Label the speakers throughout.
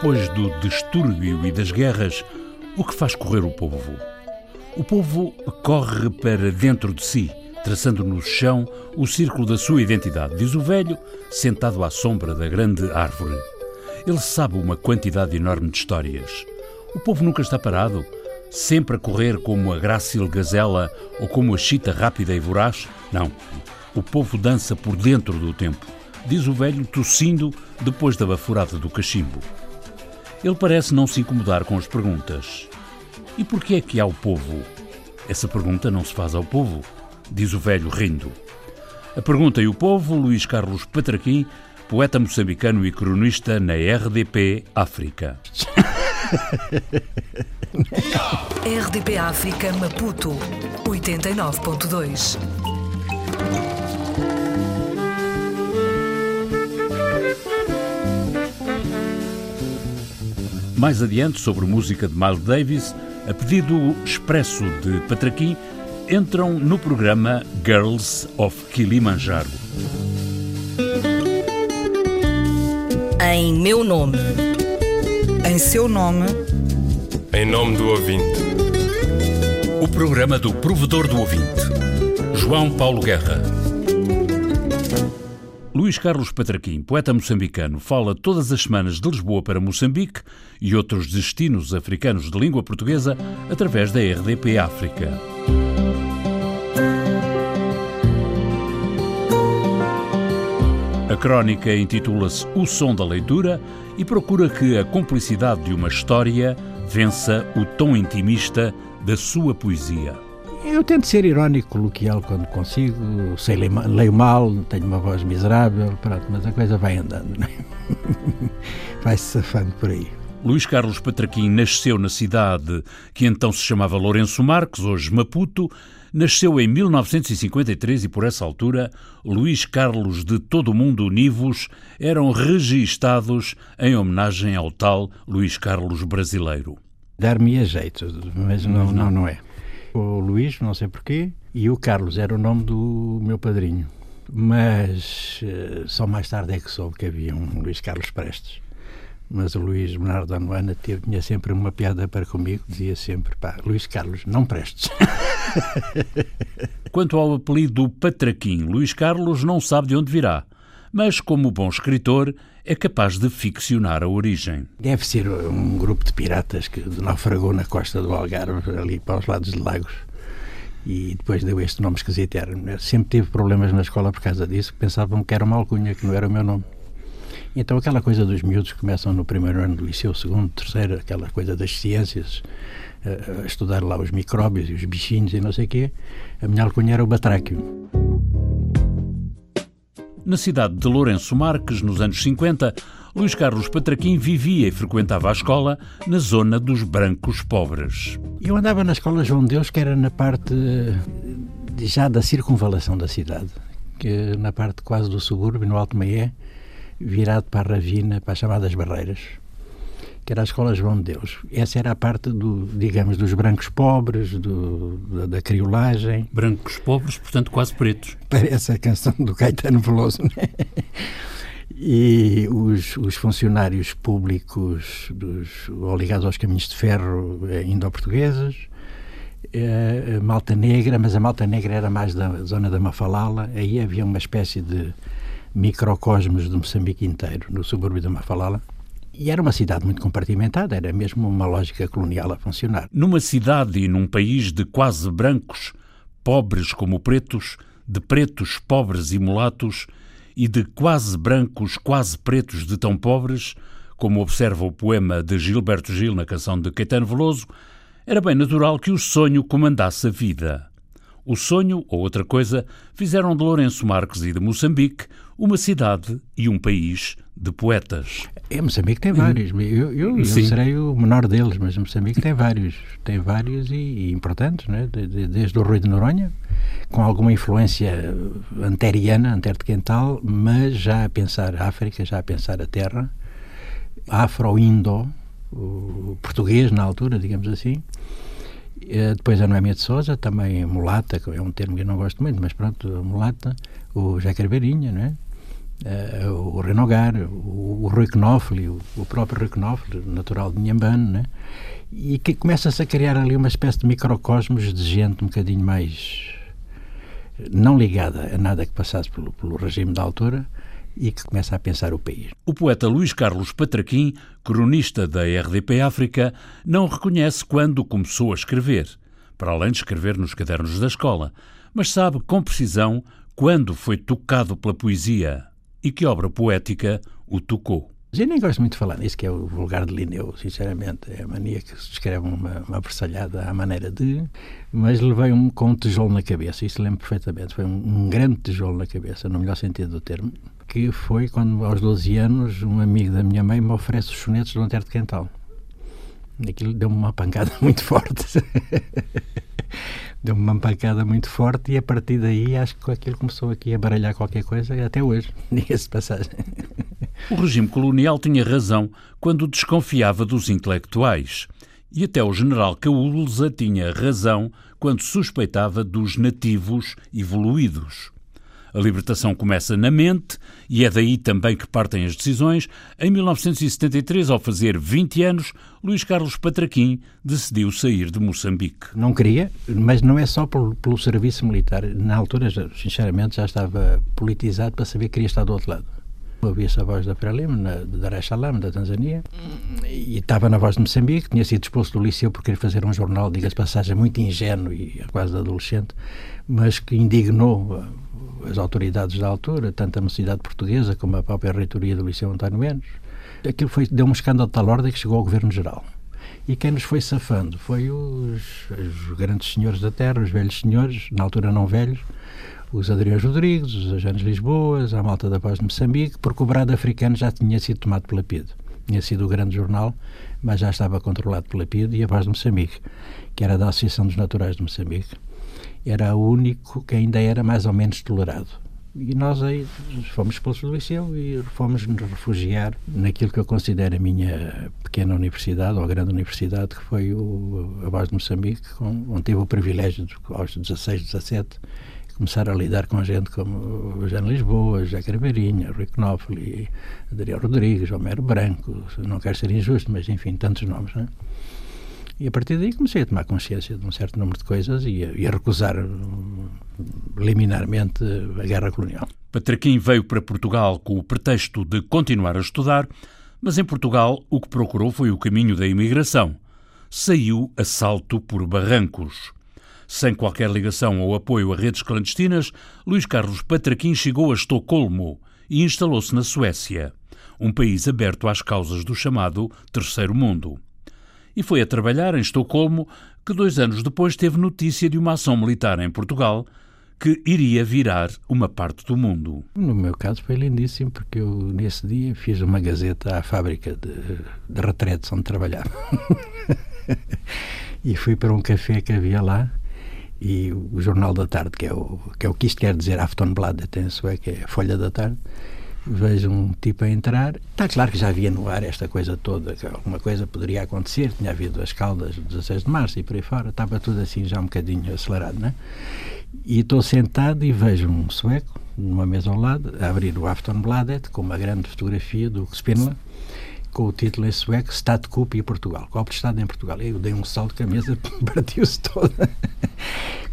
Speaker 1: Depois do distúrbio e das guerras, o que faz correr o povo? O povo corre para dentro de si, traçando no chão o círculo da sua identidade, diz o velho, sentado à sombra da grande árvore. Ele sabe uma quantidade enorme de histórias. O povo nunca está parado, sempre a correr como a grácil gazela ou como a chita rápida e voraz? Não. O povo dança por dentro do tempo, diz o velho, tossindo depois da baforada do cachimbo. Ele parece não se incomodar com as perguntas. E por que é que há o povo? Essa pergunta não se faz ao povo, diz o velho rindo. A pergunta e o povo, Luís Carlos Patraquim, poeta moçambicano e cronista na RDP África.
Speaker 2: RDP África Maputo 89.2
Speaker 1: Mais adiante, sobre música de Miles Davis, a pedido expresso de Patraquim, entram no programa Girls of Kilimanjaro.
Speaker 2: Em meu nome.
Speaker 3: Em seu nome.
Speaker 4: Em nome do ouvinte.
Speaker 1: O programa do provedor do ouvinte. João Paulo Guerra. Luís Carlos Patraquim, poeta moçambicano, fala todas as semanas de Lisboa para Moçambique e outros destinos africanos de língua portuguesa através da RDP África. A crónica intitula-se O Som da Leitura e procura que a cumplicidade de uma história vença o tom intimista da sua poesia.
Speaker 5: Eu tento ser irónico, coloquial quando consigo, sei, leio mal, tenho uma voz miserável, pronto, mas a coisa vai andando, não é? vai-se safando por aí.
Speaker 1: Luís Carlos Patraquim nasceu na cidade que então se chamava Lourenço Marques, hoje Maputo. Nasceu em 1953 e, por essa altura, Luís Carlos de Todo o Mundo Univos eram registados em homenagem ao tal Luís Carlos brasileiro.
Speaker 5: Dar-me a jeito, mas não, não, não é. O Luís, não sei porquê, e o Carlos era o nome do meu padrinho. Mas uh, só mais tarde é que soube que havia um Luís Carlos Prestes. Mas o Luís Bernardo Anuana tinha sempre uma piada para comigo, dizia sempre, pá, Luís Carlos, não prestes.
Speaker 1: Quanto ao apelido Patraquim, Luís Carlos não sabe de onde virá, mas como bom escritor é capaz de ficcionar a origem.
Speaker 5: Deve ser um grupo de piratas que naufragou na costa do Algarve, ali para os lados de Lagos, e depois deu este nome esquisito. Sempre tive problemas na escola por causa disso, pensavam que era uma alcunha, que não era o meu nome. Então aquela coisa dos miúdos que começam no primeiro ano do liceu, segundo, terceiro, aquela coisa das ciências, a, estudar lá os micróbios e os bichinhos e não sei o quê, a minha alcunha era o batráquio.
Speaker 1: Na cidade de Lourenço Marques, nos anos 50, Luís Carlos Patraquim vivia e frequentava a escola na zona dos brancos pobres.
Speaker 5: Eu andava na escola João Deus, que era na parte já da circunvalação da cidade, que na parte quase do subúrbio, no Alto Maié, virado para a Ravina, para as chamadas Barreiras que era a Escola João de Deus. Essa era a parte, do, digamos, dos brancos pobres, do, da, da, criolagem.
Speaker 1: Brancos pobres, portanto quase pretos.
Speaker 5: Parece a canção do Caetano Veloso, né? E os, os, funcionários públicos dos, ou ligados aos caminhos de ferro eh, indo-portugueses, eh, a malta negra, mas a malta negra era mais da zona da Mafalala, aí havia uma espécie de microcosmos de Moçambique inteiro, no subúrbio da Mafalala, e era uma cidade muito compartimentada, era mesmo uma lógica colonial a funcionar.
Speaker 1: Numa cidade e num país de quase brancos, pobres como pretos, de pretos pobres e mulatos, e de quase brancos, quase pretos de tão pobres, como observa o poema de Gilberto Gil na canção de Caetano Veloso, era bem natural que o sonho comandasse a vida. O sonho, ou outra coisa, fizeram de Lourenço Marques e de Moçambique uma cidade e um país de poetas.
Speaker 5: É, Moçambique tem vários. Eu, eu, eu serei o menor deles, mas Moçambique tem vários. Tem vários e, e importantes, né? De, de, desde o Rui de Noronha, com alguma influência anteriana, anterdequental, mas já a pensar a África, já a pensar a terra, afro-indo, português na altura, digamos assim. Eh, depois a Noémia de Souza, também mulata, que é um termo que eu não gosto muito, mas pronto, mulata, o Jacarveirinha, não é? Uh, o Renogar, o, o Rui Knopfli, o, o próprio Rui Knopfli, natural de Nhambane, né? e que começa-se a criar ali uma espécie de microcosmos de gente um bocadinho mais não ligada a nada que passasse pelo, pelo regime da altura e que começa a pensar o país.
Speaker 1: O poeta Luís Carlos Patraquim, cronista da RDP África, não reconhece quando começou a escrever, para além de escrever nos cadernos da escola, mas sabe com precisão quando foi tocado pela poesia e que obra poética o tocou.
Speaker 5: Eu nem gosto muito de falar nisso, que é o vulgar de Linneu, sinceramente. É a mania que se escreve uma, uma versalhada à maneira de. Mas levei-me com um tijolo na cabeça, isso lembro perfeitamente. Foi um, um, grande tijolo na cabeça, no melhor sentido do termo. Que foi quando, aos 12 anos, um amigo da minha mãe me oferece os sonetos do Antero de Quental. Aquilo deu-me uma pancada muito forte. deu-me uma pancada muito forte e a partir daí acho que aquilo começou aqui a baralhar qualquer coisa até hoje, diga-se passagem.
Speaker 1: O regime colonial tinha razão quando desconfiava dos intelectuais. E até o general Caúlza tinha razão quando suspeitava dos nativos evoluídos. A libertação começa na mente e é daí também que partem as decisões. Em 1973, ao fazer 20 anos, Luís Carlos Patraquim decidiu sair de Moçambique.
Speaker 5: Não queria, mas não é só pelo, pelo serviço militar. Na altura, sinceramente, já estava politizado para saber que queria estar do outro lado. Ouvia-se a voz da Frelimo, de Dar es Salaam, da Tanzânia, e estava na voz de Moçambique, tinha sido expulso do liceu por querer fazer um jornal, diga-se passagem, muito ingênuo e quase adolescente, mas que indignou as autoridades da altura, tanto a mocidade portuguesa como a própria reitoria do Liceu António Menos. Aquilo foi, deu um escândalo de tal ordem que chegou ao Governo Geral. E quem nos foi safando foi os, os grandes senhores da terra, os velhos senhores, na altura não velhos, os Adrianos Rodrigues, os Ajanes Lisboas, a malta da Paz de Moçambique, porque o brado africano já tinha sido tomado pela PIDE. Tinha sido o grande jornal, mas já estava controlado pela PIDE e a Paz de Moçambique, que era da Associação dos Naturais de Moçambique, era o único que ainda era mais ou menos tolerado. E nós aí fomos expulsos do liceu e fomos nos refugiar naquilo que eu considero a minha pequena universidade, ou grande universidade, que foi o, a Voz de Moçambique, onde tive o privilégio, de, aos 16, 17, começar a lidar com gente como o Jane Lisboa, José Ribeirinha, Rui Knopfli, Adriano Rodrigues, Homero Branco, não quero ser injusto, mas enfim, tantos nomes, não é? E a partir daí comecei a tomar consciência de um certo número de coisas e a, e a recusar hum, liminarmente a guerra colonial.
Speaker 1: Patraquim veio para Portugal com o pretexto de continuar a estudar, mas em Portugal o que procurou foi o caminho da imigração. Saiu a salto por barrancos. Sem qualquer ligação ou apoio a redes clandestinas, Luís Carlos Patraquim chegou a Estocolmo e instalou-se na Suécia, um país aberto às causas do chamado Terceiro Mundo. E foi a trabalhar em Estocolmo que dois anos depois teve notícia de uma ação militar em Portugal que iria virar uma parte do mundo.
Speaker 5: No meu caso foi lindíssimo, porque eu nesse dia fiz uma gazeta à fábrica de, de retretes onde trabalhava. e fui para um café que havia lá e o Jornal da Tarde, que é o que, é o que isto quer dizer, Aftonbladet em sueco, é a Folha da Tarde, vejo um tipo a entrar. Está claro que já havia no ar esta coisa toda, que alguma coisa poderia acontecer, tinha havido as caldas 16 de março e por aí fora, estava tudo assim já um bocadinho acelerado, né? E estou sentado e vejo um sueco, numa mesa ao lado, a abrir o Aftonbladet, com uma grande fotografia do Spindler, com o título em sueco Estado de Cupa e Portugal. Golpe de Estado em Portugal. Eu dei um salto a mesa partiu-se toda.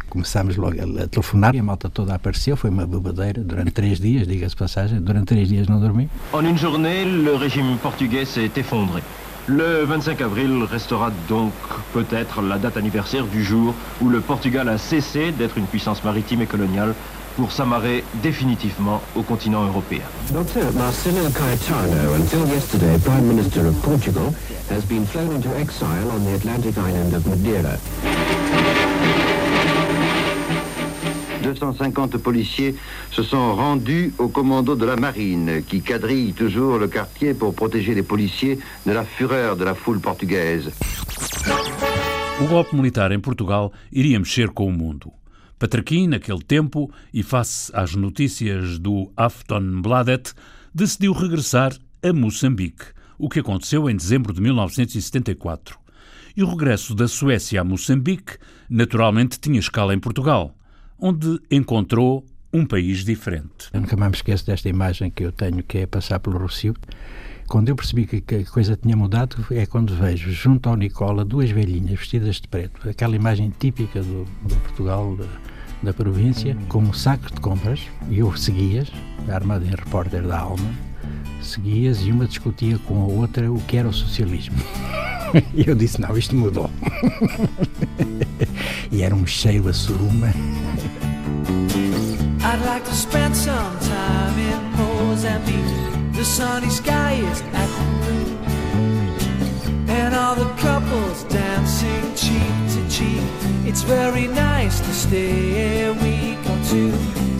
Speaker 5: Começámos logo a, a, telefonar e a malta toda apareceu. Foi uma bobadeira durante três dias, diga-se passagem. Durante três dias não dormi.
Speaker 6: En une journée, le régime portugais s'est effondré. Le 25 avril restera donc peut-être la date anniversaire du jour où le Portugal a cessé d'être une puissance maritime et coloniale pour s'amarrer définitivement au continent européen.
Speaker 7: Dr. Marcelo Caetano, until yesterday Prime Minister of Portugal, has been flown into exile on the Atlantic island of Madeira.
Speaker 8: 250 policiers se sont rendus au commando de la marine qui quadrille toujours le quartier pour protéger les policiers de la fureur de la foule portugaise.
Speaker 1: O golpe militar em Portugal iria mexer com o mundo. Patraquim, naquele tempo, e face às notícias do Aftonbladet, decidiu regressar a Moçambique, o que aconteceu em dezembro de 1974. E o regresso da Suécia a Moçambique naturalmente tinha escala em Portugal, onde encontrou um país diferente.
Speaker 5: Eu nunca mais me esqueço desta imagem que eu tenho, que é passar pelo Rocio, quando eu percebi que, que, a coisa tinha mudado é quando vejo junto ao Nicola duas velhinhas vestidas de preto, aquela imagem típica do, do Portugal da, da província, com um saco de compras, e eu seguias, armado em repórter da alma, seguias e uma discutia com a outra o que era o socialismo. e eu disse, não, isto mudou. e era um cheiro a suruma. I'd like to spend some time in Mozambique. The sunny sky is at And all the couples dancing cheek to cheek. It's very nice to stay a week or two.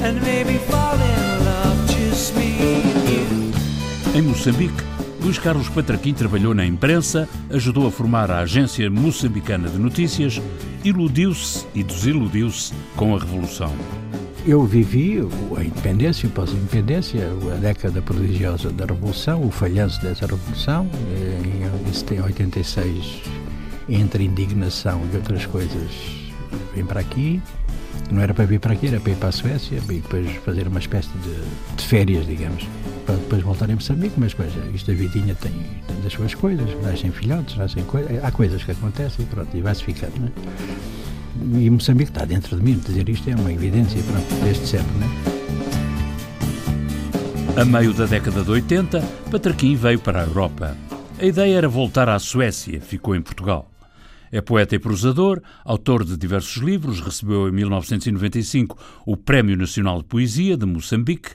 Speaker 5: And maybe fall in love, just me and you. Em Moçambique, Luís Carlos Patraquim trabalhou na imprensa, ajudou a formar a Agência Moçambicana de Notícias, iludiu-se e desiludiu-se com a Revolução. Eu vivi a independência, o pós-independência, a década prodigiosa da Revolução, o falhanço dessa Revolução, em, em 86, entre indignação e outras coisas, vim para aqui. Não era para vir para aqui, era para ir para a Suécia, para depois fazer uma espécie de, de férias, digamos, para depois voltar em Moçambique, mas pois, isto a vidinha tem, tem as suas coisas, nascem filhotes, nascem coisas, há coisas que acontecem e pronto, e vai-se ficando, não é? E Moçambique está dentro de mim. Dizer isto é uma evidência, pronto, desde sempre, não é?
Speaker 1: A meio da década de 80, Patraquim veio para a Europa. A ideia era voltar à Suécia, ficou em Portugal. É poeta e prosador, autor de diversos livros, recebeu em 1995 o Prémio Nacional de Poesia de Moçambique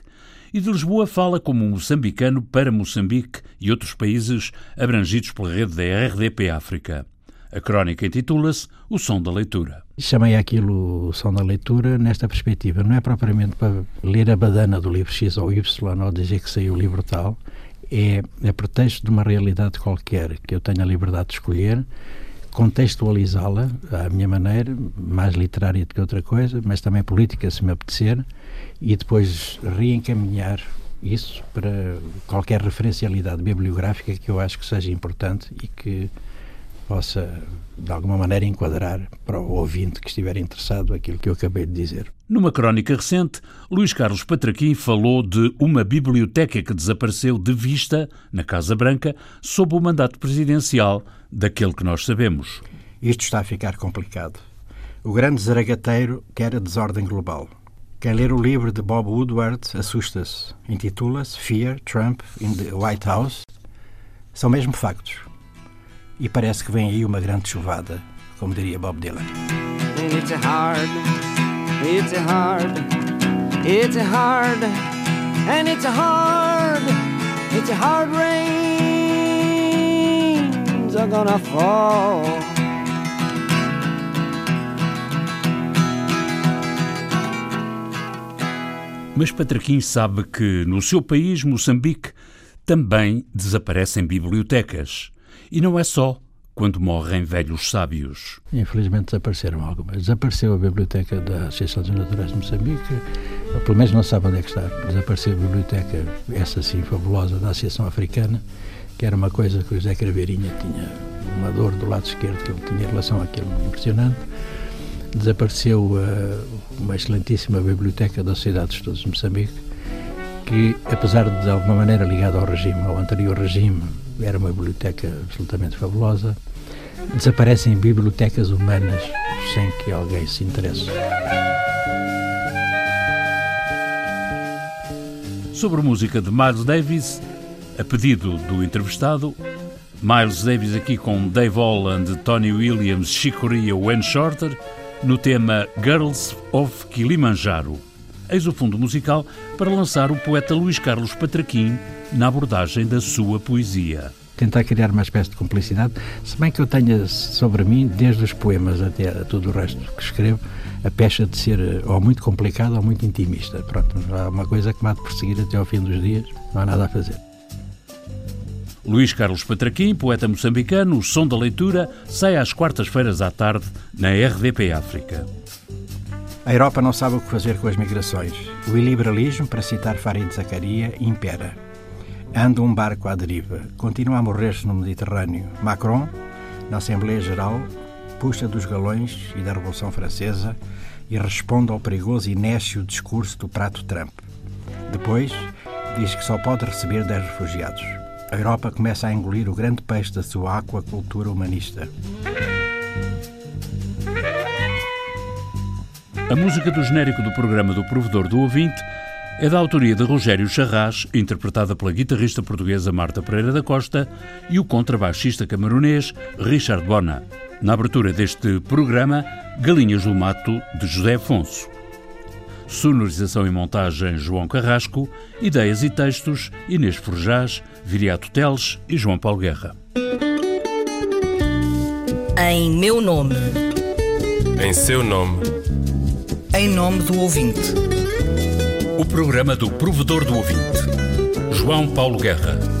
Speaker 1: e de Lisboa fala como moçambicano para Moçambique e outros países abrangidos pela rede da RDP África. A crónica intitula-se O Som da Leitura.
Speaker 5: Chamei aquilo o som da leitura nesta perspectiva. Não é propriamente para ler a badana do livro X ou Y ou dizer que saiu o livro tal. É, é pretexto de uma realidade qualquer que eu tenho a liberdade de escolher, contextualizá-la à minha maneira, mais literária do que outra coisa, mas também política, se me apetecer, e depois reencaminhar isso para qualquer referencialidade bibliográfica que eu acho que seja importante e que possa, de alguma maneira, enquadrar para o ouvinte que estiver interessado aquilo que eu acabei de dizer.
Speaker 1: Numa crónica recente, Luís Carlos Patraquim falou de uma biblioteca que desapareceu de vista na Casa Branca sob o mandato presidencial daquele que nós sabemos.
Speaker 5: Isto está a ficar complicado. O grande zaragateiro quer a desordem global. Quem ler o livro de Bob Woodward assusta-se. Intitula-se Fear, Trump in the White House. São mesmo factos. E parece que vem aí uma grande chuvada, como diria Bob Dylan. It's a hard, it's a hard, it's a hard, and it's a hard, it's a hard rains are gonna fall.
Speaker 1: Mas Patraquim sabe que no seu país, Moçambique, também desaparecem bibliotecas. E não é só quando morrem velhos sábios.
Speaker 5: Infelizmente desapareceram algumas. Desapareceu a biblioteca da Associação dos Naturais de Moçambique, pelo menos não sabe onde é que está. Desapareceu a biblioteca, essa sim, fabulosa, da Associação Africana, que era uma coisa que o José Craveirinha tinha uma dor do lado esquerdo, que ele tinha relação àquilo impressionante. Desapareceu uh, uma excelentíssima biblioteca da Sociedade de Estudos de Moçambique, que, apesar de de alguma maneira ligada ao regime, ao anterior regime, era uma biblioteca absolutamente fabulosa. Desaparecem bibliotecas humanas sem que alguém se interesse.
Speaker 1: Sobre música de Miles Davis, a pedido do entrevistado, Miles Davis aqui com Dave Holland, Tony Williams, Chick Corea, Wayne Shorter, no tema Girls of Kilimanjaro. Eis o fundo musical para lançar o poeta Luís Carlos Patraquim na abordagem da sua poesia.
Speaker 5: Tentar criar uma espécie de cumplicidade, se bem que eu tenha sobre mim, desde os poemas até tudo o resto que escrevo, a pecha de ser eh, ou muito complicada ou muito intimista. Pronto, há uma coisa que me há de perseguir até ao fim dos dias, não há nada a fazer.
Speaker 1: Luís Carlos Patraquim, poeta moçambicano, o som da leitura, sai às quartas-feiras à tarde na RDP África.
Speaker 5: A Europa não sabe o que fazer com as migrações. O iliberalismo, para citar Farid Zacaria, impera. Anda um barco à deriva. Continua a morrer-se no Mediterrâneo. Macron, na Assembleia Geral, puxa dos galões e da Revolução Francesa e responde ao perigoso e nécio discurso do prato Trump. Depois, diz que só pode receber 10 refugiados. A Europa começa a engolir o grande peixe da sua aquacultura humanista.
Speaker 1: A música do genérico do programa do Provedor do Ouvinte é da autoria de Rogério Charras, interpretada pela guitarrista portuguesa Marta Pereira da Costa e o contrabaixista camerunês Richard Bona. Na abertura deste programa, Galinhas do Mato, de José Afonso. Sonorização e montagem João Carrasco, ideias e textos Inês Forjás, Viriato Teles e João Paulo Guerra.
Speaker 2: Em meu nome.
Speaker 4: Em seu nome.
Speaker 3: Em nome do ouvinte.
Speaker 1: O programa do provedor do ouvinte. João Paulo Guerra.